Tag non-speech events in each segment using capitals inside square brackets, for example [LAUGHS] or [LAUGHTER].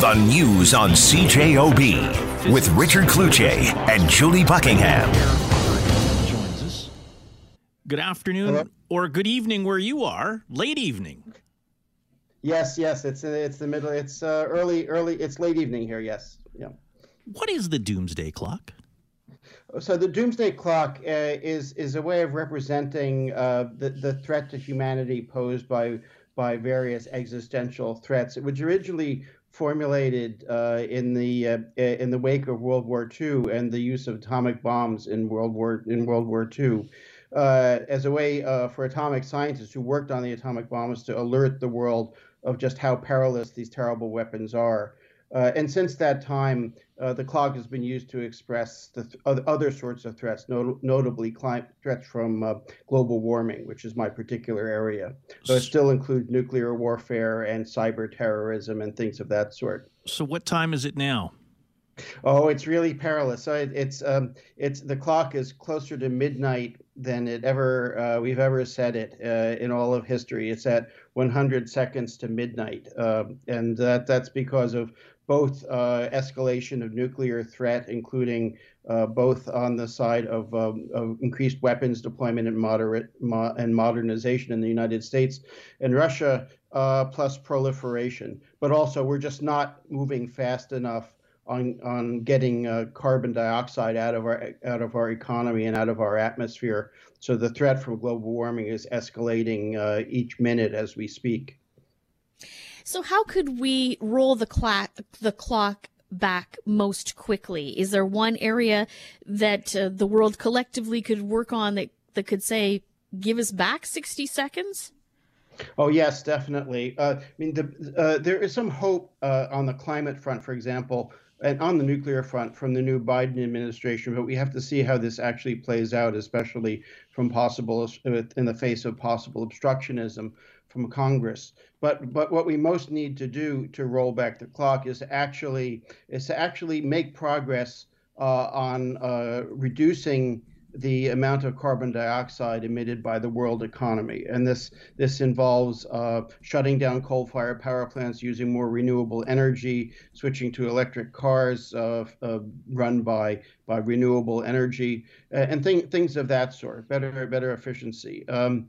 The news on CJOB with Richard Cloutier and Julie Buckingham. Good afternoon Hello? or good evening where you are. Late evening. Yes, yes, it's it's the middle. It's uh, early, early. It's late evening here. Yes, yeah. What is the doomsday clock? So the doomsday clock uh, is is a way of representing uh, the the threat to humanity posed by by various existential threats. It was originally formulated uh, in the uh, in the wake of World War II and the use of atomic bombs in World War in World War II. Uh, as a way uh, for atomic scientists who worked on the atomic bombs to alert the world of just how perilous these terrible weapons are. Uh, and since that time, uh, the clock has been used to express the th- other, other sorts of threats, not- notably climate threats from uh, global warming, which is my particular area. So it still includes nuclear warfare and cyber terrorism and things of that sort. So, what time is it now? Oh, it's really perilous. So it, it's um, it's the clock is closer to midnight than it ever uh, we've ever set it uh, in all of history. It's at 100 seconds to midnight, um, and that that's because of both uh, escalation of nuclear threat, including uh, both on the side of, um, of increased weapons deployment and moderate mo- and modernization in the United States and Russia, uh, plus proliferation. But also, we're just not moving fast enough on on getting uh, carbon dioxide out of our out of our economy and out of our atmosphere. So the threat from global warming is escalating uh, each minute as we speak. So how could we roll the clock the clock back most quickly? Is there one area that uh, the world collectively could work on that that could say give us back 60 seconds? Oh yes, definitely. Uh, I mean, the, uh, there is some hope uh, on the climate front, for example, and on the nuclear front from the new Biden administration. But we have to see how this actually plays out, especially from possible in the face of possible obstructionism from Congress. But but what we most need to do to roll back the clock is actually is to actually make progress uh, on uh, reducing the amount of carbon dioxide emitted by the world economy. And this this involves uh, shutting down coal-fired power plants, using more renewable energy, switching to electric cars uh, uh, run by by renewable energy, and thing, things of that sort. Better better efficiency. Um,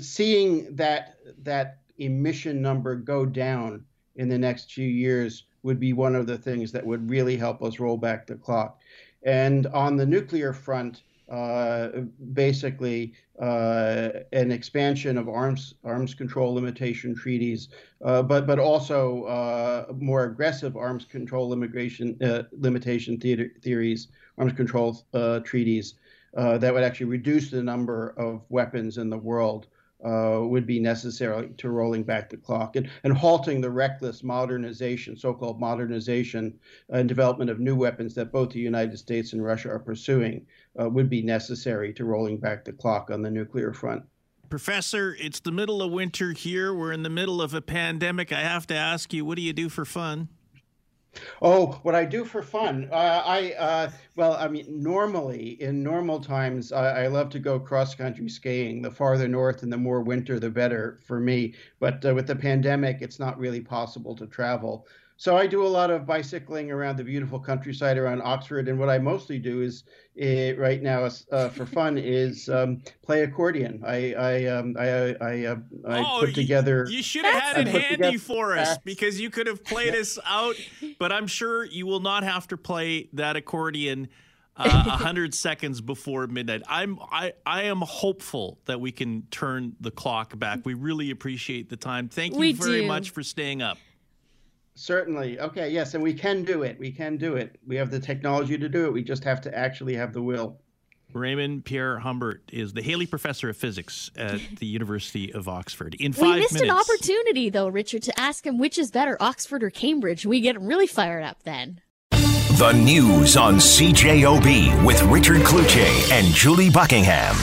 seeing that that emission number go down in the next few years would be one of the things that would really help us roll back the clock. And on the nuclear front, uh, basically uh, an expansion of arms arms control limitation treaties, uh, but but also uh, more aggressive arms control immigration uh, limitation theater, theories, arms control uh, treaties that would actually reduce the number of weapons in the world uh, would be necessary to rolling back the clock and, and halting the reckless modernization, so called modernization and development of new weapons that both the United States and Russia are pursuing uh, would be necessary to rolling back the clock on the nuclear front. Professor, it's the middle of winter here. We're in the middle of a pandemic. I have to ask you, what do you do for fun? Oh, what I do for fun? Uh, I uh, well, I mean, normally in normal times, I, I love to go cross country skiing. The farther north and the more winter, the better for me. But uh, with the pandemic, it's not really possible to travel. So I do a lot of bicycling around the beautiful countryside around Oxford, and what I mostly do is uh, right now uh, for fun is um, play accordion. I I um, I I, uh, I oh, put together. You, you should have had I it handy together for us facts. because you could have played us out. But I'm sure you will not have to play that accordion uh, a [LAUGHS] hundred seconds before midnight. I'm I I am hopeful that we can turn the clock back. We really appreciate the time. Thank you We very do. much for staying up. Certainly. Okay. Yes, and we can do it. We can do it. We have the technology to do it. We just have to actually have the will. Raymond Pierrehumbert is the Halley Professor of Physics at [LAUGHS] the University of Oxford. In We five missed minutes, an opportunity though, Richard, to ask him which is better, Oxford or Cambridge. We get him really fired up then. The news on CJOB with Richard Cloutier and Julie Buckingham.